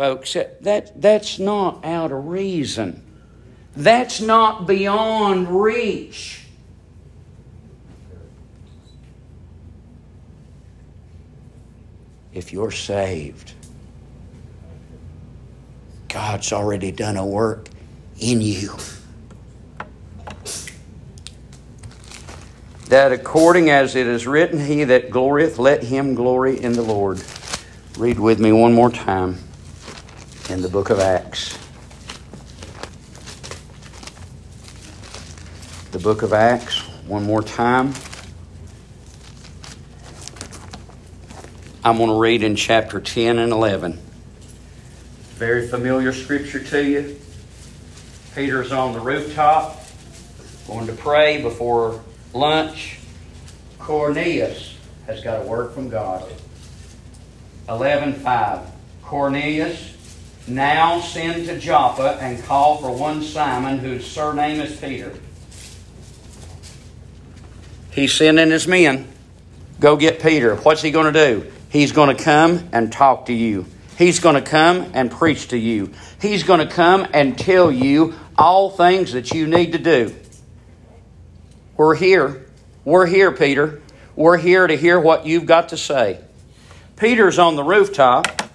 Folks, that, that's not out of reason. That's not beyond reach. If you're saved, God's already done a work in you. That according as it is written, He that glorieth, let him glory in the Lord. Read with me one more time in the book of Acts. The book of Acts, one more time. I'm going to read in chapter 10 and 11. Very familiar scripture to you. Peter's on the rooftop, going to pray before lunch. Cornelius has got a word from God. 11.5 Cornelius, now send to Joppa and call for one Simon, whose surname is Peter. He's sending his men. Go get Peter. What's he going to do? He's going to come and talk to you. He's going to come and preach to you. He's going to come and tell you all things that you need to do. We're here. We're here, Peter. We're here to hear what you've got to say. Peter's on the rooftop.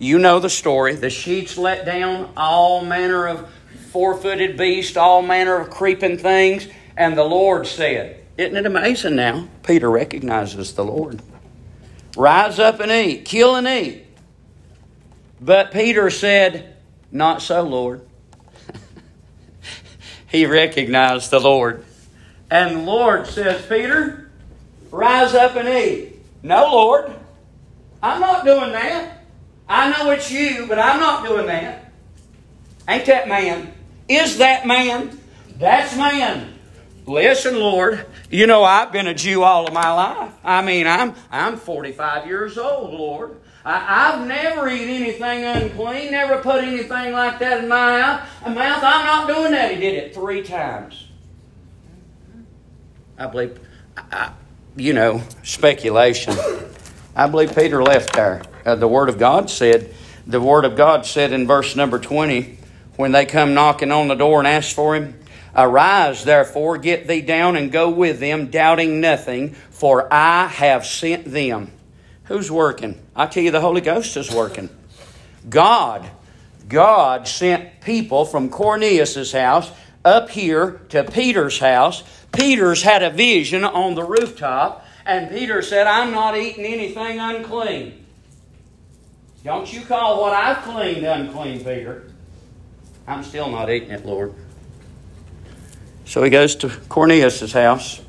You know the story. The sheets let down, all manner of four footed beasts, all manner of creeping things. And the Lord said, Isn't it amazing now? Peter recognizes the Lord. Rise up and eat, kill and eat. But Peter said, Not so, Lord. he recognized the Lord. And the Lord says, Peter, rise up and eat. No, Lord, I'm not doing that. I know it's you, but I'm not doing that. Ain't that man? Is that man? That's man. Listen, Lord, you know I've been a Jew all of my life. I mean, I'm I'm 45 years old, Lord. I, have never eaten anything unclean, never put anything like that in my mouth. I'm not doing that. He did it three times. I believe, I, you know, speculation. I believe Peter left there. Uh, the Word of God said, the Word of God said in verse number 20, when they come knocking on the door and ask for him, Arise, therefore, get thee down and go with them, doubting nothing, for I have sent them. Who's working? I tell you, the Holy Ghost is working. God, God sent people from Cornelius' house up here to Peter's house. Peter's had a vision on the rooftop, and Peter said, I'm not eating anything unclean. Don't you call what I've cleaned unclean, Peter. I'm still not eating it, Lord. So he goes to Cornelius' house.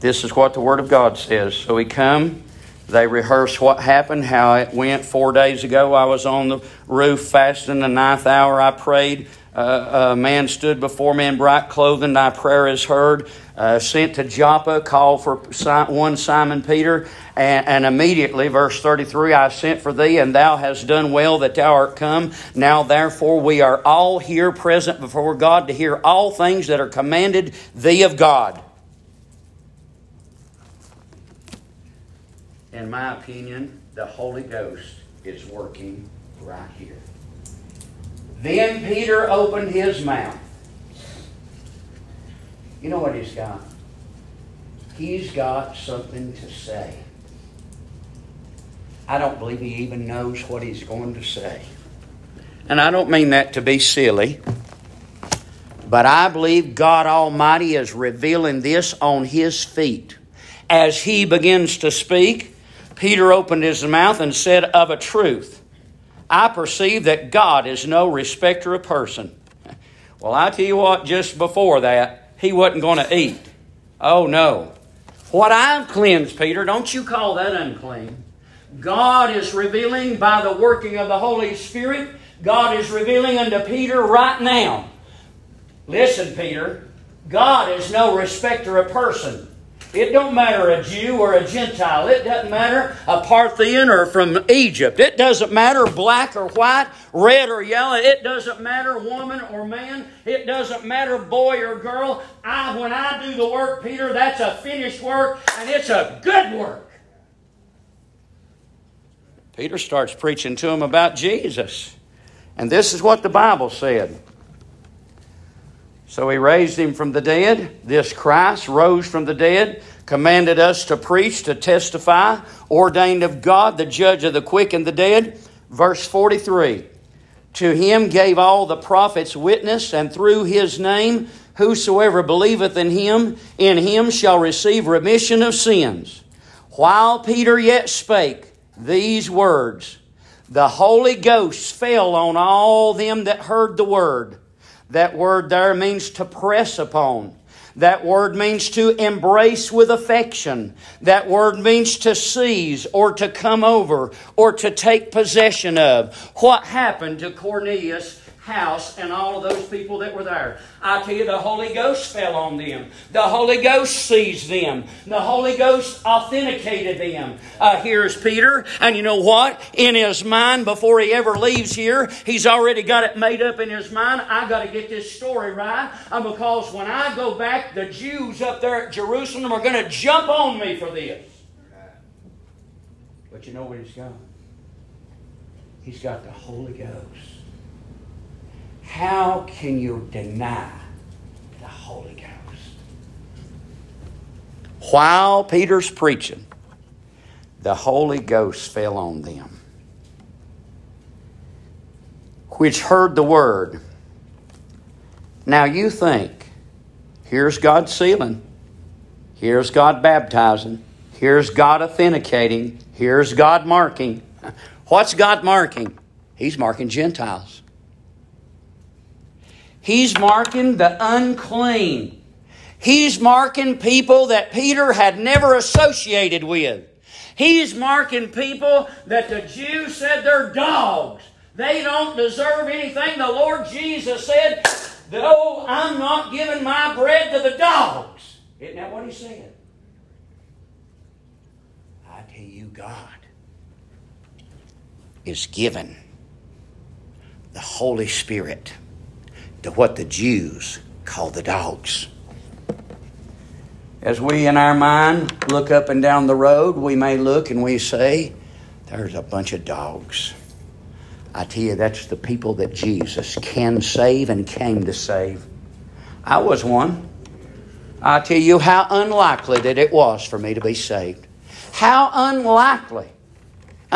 This is what the Word of God says. So he come they rehearse what happened, how it went. Four days ago, I was on the roof fasting. The ninth hour, I prayed. Uh, a man stood before me in bright clothing. Thy prayer is heard. Uh, sent to Joppa, called for one Simon Peter, and, and, immediately, verse 33, I sent for thee, and thou hast done well that thou art come. Now, therefore, we are all here present before God to hear all things that are commanded thee of God. in my opinion, the Holy Ghost is working right here. Then Peter opened his mouth. You know what he's got? He's got something to say. I don't believe he even knows what he's going to say. And I don't mean that to be silly, but I believe God Almighty is revealing this on his feet. As he begins to speak, Peter opened his mouth and said, Of a truth, I perceive that God is no respecter of person. Well, I tell you what, just before that, he wasn't going to eat. Oh, no. What I've cleansed, Peter, don't you call that unclean. God is revealing by the working of the Holy Spirit, God is revealing unto Peter right now. Listen, Peter, God is no respecter of person. It don't matter a Jew or a Gentile. It doesn't matter a Parthian or from Egypt. It doesn't matter black or white, red or yellow. It doesn't matter woman or man. It doesn't matter boy or girl. I, when I do the work, Peter, that's a finished work and it's a good work. Peter starts preaching to him about Jesus. And this is what the Bible said. So he raised him from the dead. This Christ rose from the dead, commanded us to preach, to testify, ordained of God, the judge of the quick and the dead. Verse 43 To him gave all the prophets witness, and through his name, whosoever believeth in him, in him shall receive remission of sins. While Peter yet spake these words, the Holy Ghost fell on all them that heard the word. That word there means to press upon. That word means to embrace with affection. That word means to seize or to come over or to take possession of. What happened to Cornelius house and all of those people that were there. I tell you, the Holy Ghost fell on them. The Holy Ghost seized them. The Holy Ghost authenticated them. Uh, here's Peter, and you know what? In his mind, before he ever leaves here, he's already got it made up in his mind. I got to get this story right, uh, because when I go back, the Jews up there at Jerusalem are going to jump on me for this. But you know what he's got? He's got the Holy Ghost. How can you deny the Holy Ghost? While Peter's preaching, the Holy Ghost fell on them, which heard the word. Now you think, here's God sealing, here's God baptizing, here's God authenticating, here's God marking. What's God marking? He's marking Gentiles. He's marking the unclean. He's marking people that Peter had never associated with. He's marking people that the Jews said they're dogs. They don't deserve anything. The Lord Jesus said, Though I'm not giving my bread to the dogs. Isn't that what he said? I tell you, God is given the Holy Spirit to what the Jews call the dogs. As we in our mind look up and down the road, we may look and we say, There's a bunch of dogs. I tell you, that's the people that Jesus can save and came to save. I was one. I tell you how unlikely that it was for me to be saved. How unlikely.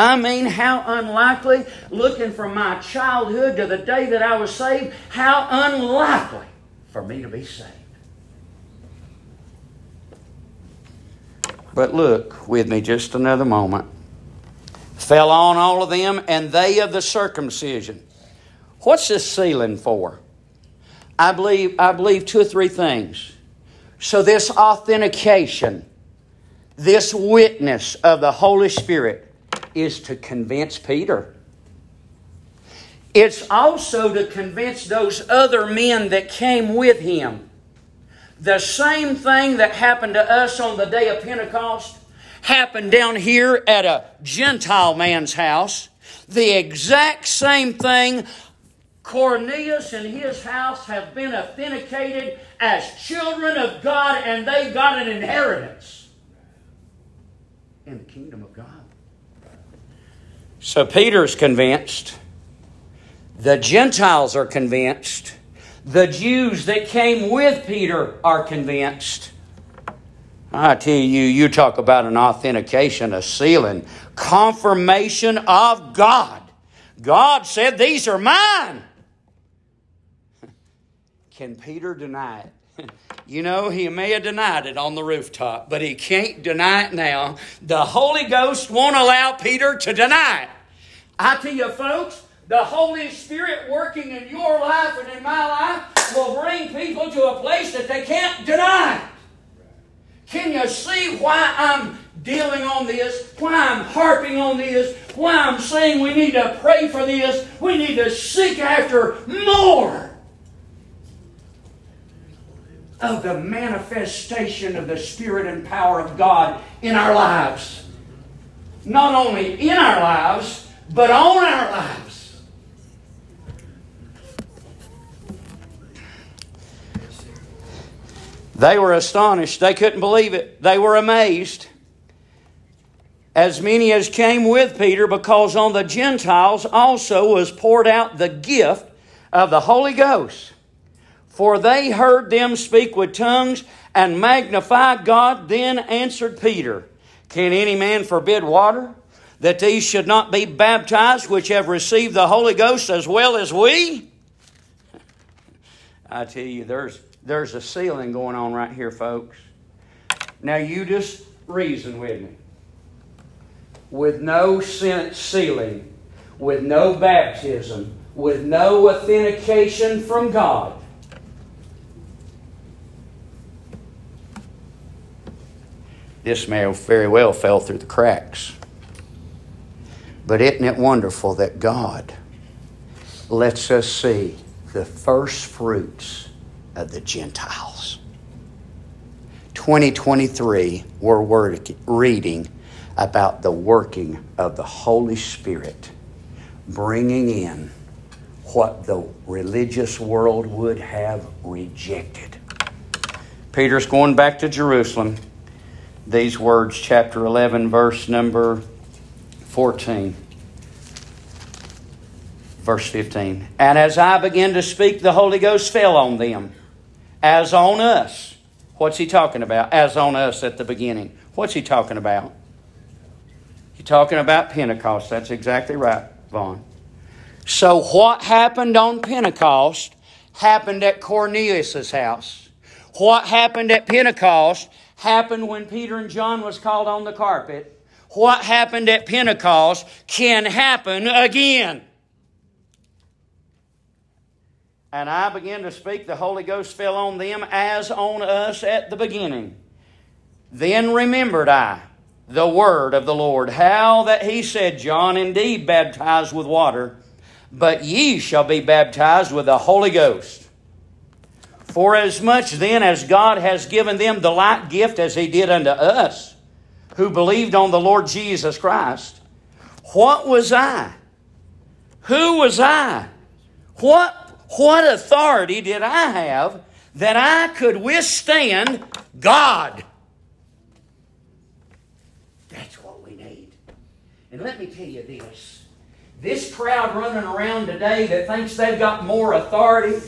I mean, how unlikely, looking from my childhood to the day that I was saved, how unlikely for me to be saved. But look with me just another moment. Fell on all of them, and they of the circumcision. What's this sealing for? I believe, I believe two or three things. So, this authentication, this witness of the Holy Spirit, is to convince Peter. It's also to convince those other men that came with him. The same thing that happened to us on the day of Pentecost happened down here at a Gentile man's house. The exact same thing. Cornelius and his house have been authenticated as children of God and they got an inheritance in the kingdom. So Peter's convinced. The Gentiles are convinced. The Jews that came with Peter are convinced. I tell you, you talk about an authentication, a sealing, confirmation of God. God said, These are mine. Can Peter deny it? You know, he may have denied it on the rooftop, but he can't deny it now. The Holy Ghost won't allow Peter to deny it. I tell you, folks, the Holy Spirit working in your life and in my life will bring people to a place that they can't deny. Can you see why I'm dealing on this? Why I'm harping on this? Why I'm saying we need to pray for this? We need to seek after more of the manifestation of the Spirit and power of God in our lives. Not only in our lives, but on our lives. They were astonished. They couldn't believe it. They were amazed. As many as came with Peter, because on the Gentiles also was poured out the gift of the Holy Ghost. For they heard them speak with tongues and magnify God. Then answered Peter, Can any man forbid water? That these should not be baptized, which have received the Holy Ghost as well as we? I tell you, there's, there's a sealing going on right here, folks. Now, you just reason with me. With no sealing, with no baptism, with no authentication from God, this have very well fell through the cracks. But isn't it wonderful that God lets us see the first fruits of the Gentiles? 2023, we're reading about the working of the Holy Spirit bringing in what the religious world would have rejected. Peter's going back to Jerusalem these words, chapter 11, verse number 14. Verse 15. And as I began to speak, the Holy Ghost fell on them, as on us. What's he talking about? As on us at the beginning. What's he talking about? He's talking about Pentecost. That's exactly right, Vaughn. So, what happened on Pentecost happened at Cornelius' house. What happened at Pentecost happened when Peter and John was called on the carpet. What happened at Pentecost can happen again. And I began to speak, the Holy Ghost fell on them as on us at the beginning. Then remembered I the word of the Lord, how that he said, John indeed baptized with water, but ye shall be baptized with the Holy Ghost. For as much then as God has given them the like gift as He did unto us, who believed on the Lord Jesus Christ, what was I? Who was I? What, what authority did I have that I could withstand God? That's what we need. And let me tell you this this crowd running around today that thinks they've got more authority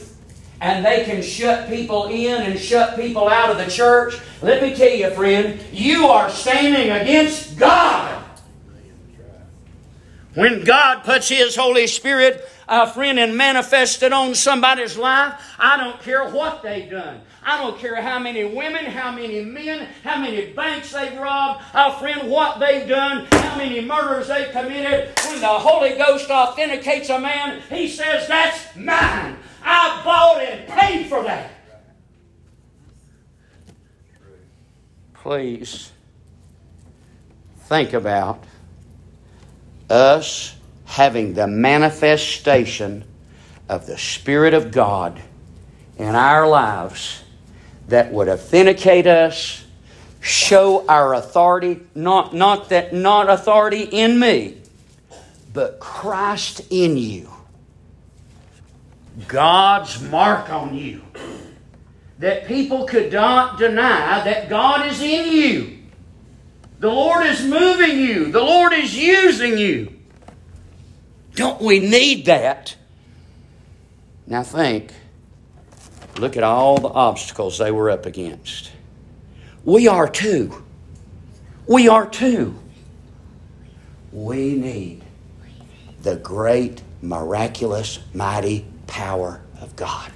and they can shut people in and shut people out of the church. Let me tell you, friend, you are standing against God. When God puts His Holy Spirit, uh, friend, and manifested on somebody's life, I don't care what they've done. I don't care how many women, how many men, how many banks they've robbed, our friend, what they've done, how many murders they've committed. When the Holy Ghost authenticates a man, He says, That's mine. I bought and paid for that. Please think about us having the manifestation of the Spirit of God in our lives that would authenticate us, show our authority, not, not that not authority in me, but Christ in you. God's mark on you. That people could not deny that God is in you. The Lord is moving you. The Lord is using you. Don't we need that? Now think. Look at all the obstacles they were up against. We are too. We are too. We need the great, miraculous, mighty power of God.